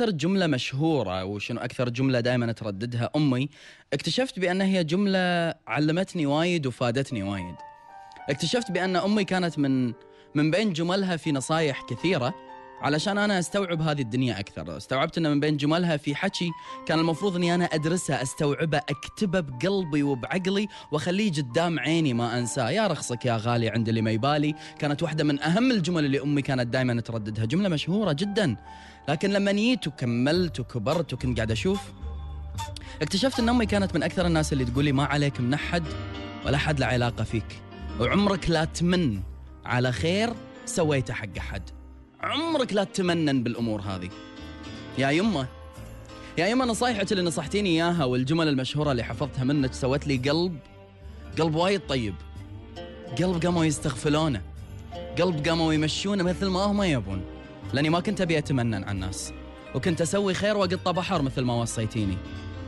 أكثر جملة مشهورة وشنو أكثر جملة دائما ترددها أمي؟ اكتشفت بان هي جملة علمتني وايد وفادتني وايد. اكتشفت بأن أمي كانت من من بين جملها في نصايح كثيرة علشان أنا أستوعب هذه الدنيا أكثر. استوعبت أن من بين جملها في حكي كان المفروض إني أنا أدرسه أستوعبه أكتبه بقلبي وبعقلي وأخليه قدام عيني ما أنساه. يا رخصك يا غالي عند اللي ما يبالي. كانت واحدة من أهم الجمل اللي أمي كانت دائما ترددها. جملة مشهورة جدا. لكن لما نيت وكملت وكبرت وكنت قاعد أشوف اكتشفت إن أمي كانت من أكثر الناس اللي تقول لي ما عليك من أحد ولا حد له علاقة فيك. وعمرك لا تمن على خير سويته حق أحد. عمرك لا تتمنن بالأمور هذه. يا يمه. يا يمه نصايحك اللي نصحتيني إياها والجمل المشهورة اللي حفظتها منك سوت لي قلب قلب وايد طيب. قلب قاموا يستغفلونه. قلب قاموا يمشونه مثل ما هم يبون. لأني ما كنت أبي أتمنن على الناس وكنت أسوي خير واقطه بحر مثل ما وصيتيني.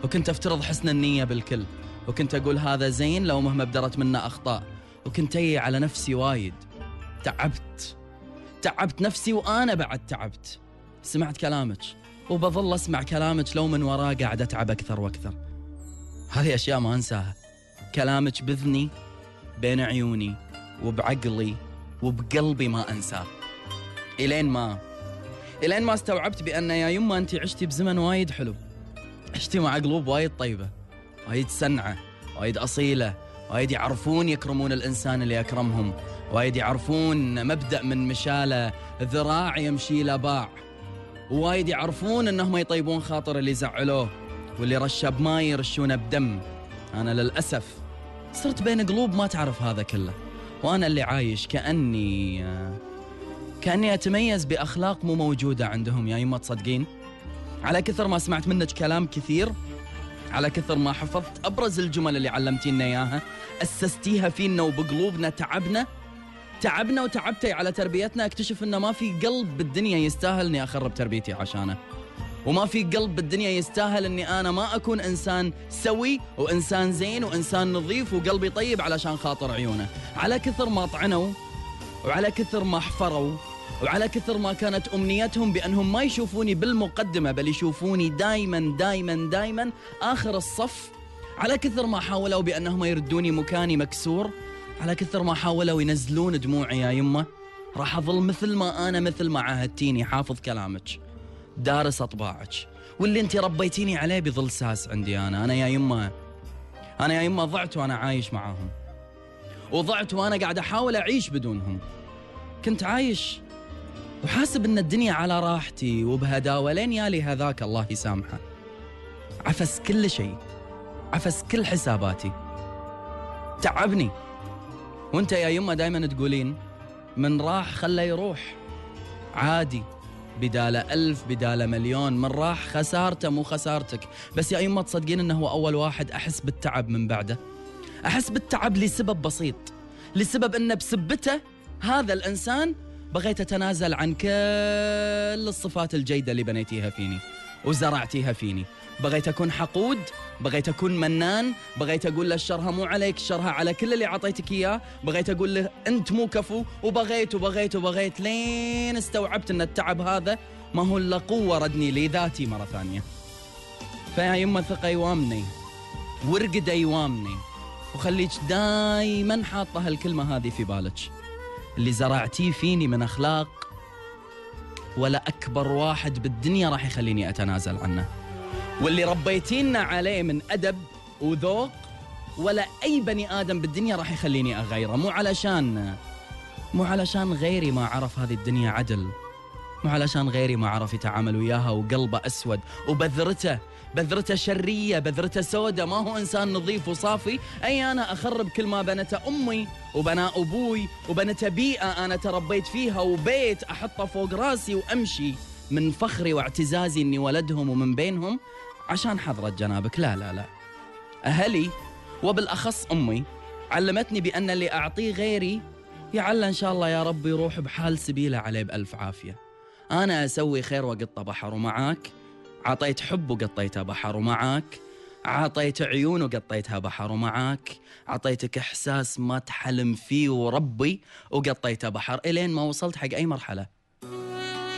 وكنت أفترض حسن النية بالكل. وكنت أقول هذا زين لو مهما بدرت منه أخطاء. وكنت اي على نفسي وايد. تعبت. تعبت نفسي وأنا بعد تعبت. سمعت كلامك. وبظل أسمع كلامك لو من وراه قاعد أتعب أكثر وأكثر. هذه أشياء ما أنساها. كلامك بذني بين عيوني وبعقلي وبقلبي ما أنساه. إلين ما إلين ما استوعبت بأن يا يما انت عشتي بزمن وايد حلو. عشتي مع قلوب وايد طيبة وايد سنعة وايد أصيلة وايد يعرفون يكرمون الإنسان اللي أكرمهم وايد يعرفون مبدأ من مشالة ذراع يمشي له باع. وايد يعرفون أنهم يطيبون خاطر اللي زعلوه واللي رشه بماي يرشونه بدم. أنا للأسف صرت بين قلوب ما تعرف هذا كله وأنا اللي عايش كأني كأني أتميز بأخلاق مو موجودة عندهم يا يما تصدقين؟ على كثر ما سمعت منك كلام كثير على كثر ما حفظت أبرز الجمل اللي علمتينا إياها أسستيها فينا وبقلوبنا تعبنا تعبنا وتعبتي على تربيتنا أكتشف إنه ما في قلب بالدنيا يستاهل إني أخرب تربيتي عشانه. وما في قلب بالدنيا يستاهل إني أنا ما أكون إنسان سوي وإنسان زين وإنسان نظيف وقلبي طيب علشان خاطر عيونه. على كثر ما طعنوا وعلى كثر ما حفروا وعلى كثر ما كانت أمنيتهم بأنهم ما يشوفوني بالمقدمة بل يشوفوني دائما دائما دائما آخر الصف. على كثر ما حاولوا بأنهم يردوني مكاني مكسور على كثر ما حاولوا ينزلون دموعي يا يمة. راح أظل مثل ما أنا مثل ما عاهدتيني. حافظ كلامك دارس أطباعك. واللي أنت ربيتيني عليه بظل ساس عندي أنا. أنا يا يمة أنا يا يمة ضعت وأنا عايش معاهم. وضعت وأنا قاعد أحاول أعيش بدونهم. كنت عايش وحاسب إن الدنيا على راحتي وبهداوه لين يالي هذاك الله يسامحه. عفس كل شيء. عفس كل حساباتي. تعبني. وأنت يا يمه دائما تقولين من راح خله يروح. عادي. بدالة ألف بدالة مليون. من راح خسارته مو خسارتك. بس يا يمه تصدقين إنه هو أول واحد أحس بالتعب من بعده. أحس بالتعب لسبب بسيط. لسبب أنه بسبته هذا الإنسان بغيت أتنازل عن كل الصفات الجيدة اللي بنيتيها فيني وزرعتيها فيني. بغيت أكون حقود بغيت أكون منان بغيت أقول له شرها مو عليك شرها على كل اللي عطيتك إياه. بغيت أقول له أنت مو كفو وبغيت وبغيت وبغيت لين استوعبت أن التعب هذا ما هو إلا قوة ردني لذاتي مرة ثانية. فيا يما ثقة يوامني ورقد يوامني وخليك دايما حاطة هالكلمة هذه في بالك. اللي زرعتيه فيني من أخلاق ولا أكبر واحد بالدنيا راح يخليني أتنازل عنه. واللي ربيتينا عليه من أدب وذوق ولا أي بني آدم بالدنيا راح يخليني أغيره. مو علشان مو علشان غيري ما عرف هذه الدنيا عدل. مو علشان غيري ما عرف يتعامل وياها وقلبه أسود وبذرته بذرته شرية بذرته سودة. ما هو إنسان نظيف وصافي. أي أنا أخرب كل ما بنته أمي وبناء أبوي وبنته بيئة أنا تربيت فيها وبيت أحطه فوق راسي وأمشي من فخري واعتزازي أني ولدهم ومن بينهم عشان حضرة جنابك. لا لا لا. أهلي وبالأخص أمي علمتني بأن اللي أعطيه غيري يعلى إن شاء الله يا رب يروح بحال سبيله عليه بألف عافية. أنا أسوي خير وقطة بحر ومعاك. عطيت حب وقطيته بحر ومعاك. عطيت عيون وقطيتها بحر ومعاك. عطيتك إحساس ما تحلم فيه وربي وقطيته بحر. إلين ما وصلت حق أي مرحلة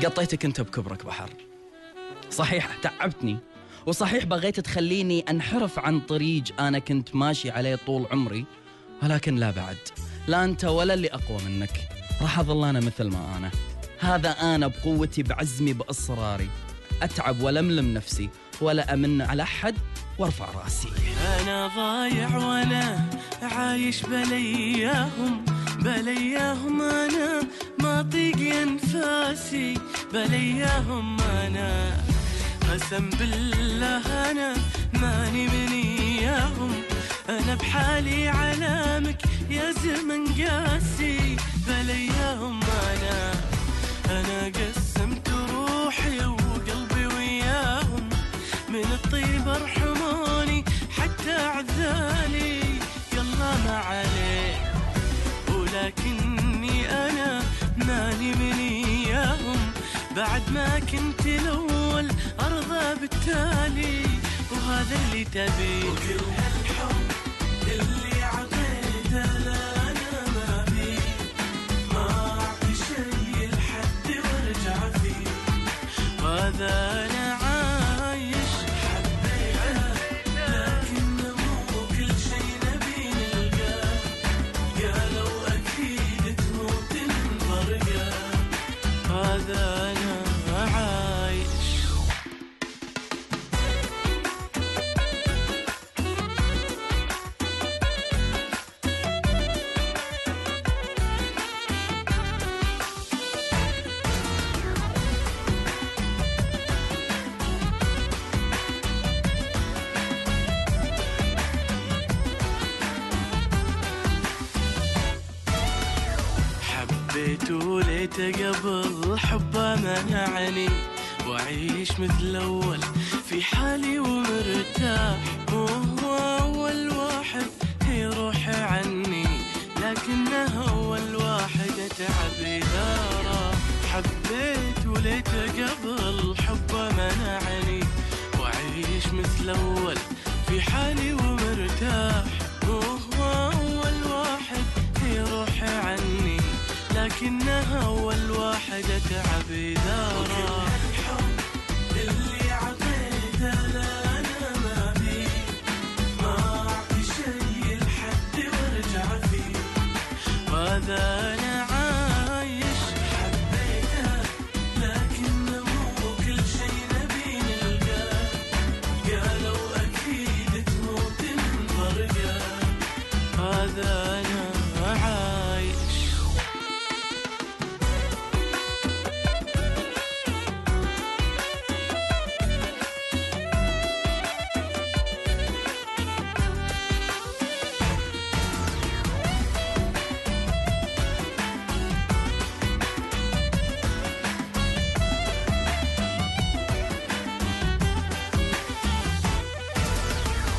قطيتك أنت بكبرك بحر. صحيح تعبتني. وصحيح بغيت تخليني أنحرف عن طريق أنا كنت ماشي عليه طول عمري. ولكن لا بعد لا أنت ولا اللي أقوى منك. راح اظل أنا مثل ما أنا. هذا أنا بقوتي بعزمي بأصراري. أتعب ولملم نفسي ولا أمن على أحد وارفع رأسي. أنا ضايع وأنا عايش بلياهم بلياهم أنا ما طيق أنفاسي بلياهم أنا قسم بالله أنا ماني من إياهم. أنا بحالي علامك يا زمن قاسي بلياهم عذالي يلا ما عليه ولكني أنا ماني من إياهم. بعد ما كنت الأول أرضى بالتالي. وهذا اللي تبيه وكل هالحب اللي عطيته لا أنا قبل حبه منعني وأعيش مثل اول في حالي ومرتاح. وهو أول واحد يروح عني لكنه أول واحد أتعب اذا راح حبيت وليته قبل حبه منعني وأعيش مثل اول في حالي لكنها اول واحد اتعب اذا راح اللي عطيته أنا ما ما أعطي شي لحد وارجع فيه. أنا عايش؟ حبيته كل شي نلقاه. قالوا أكيد تموت الفرقه هذا عايش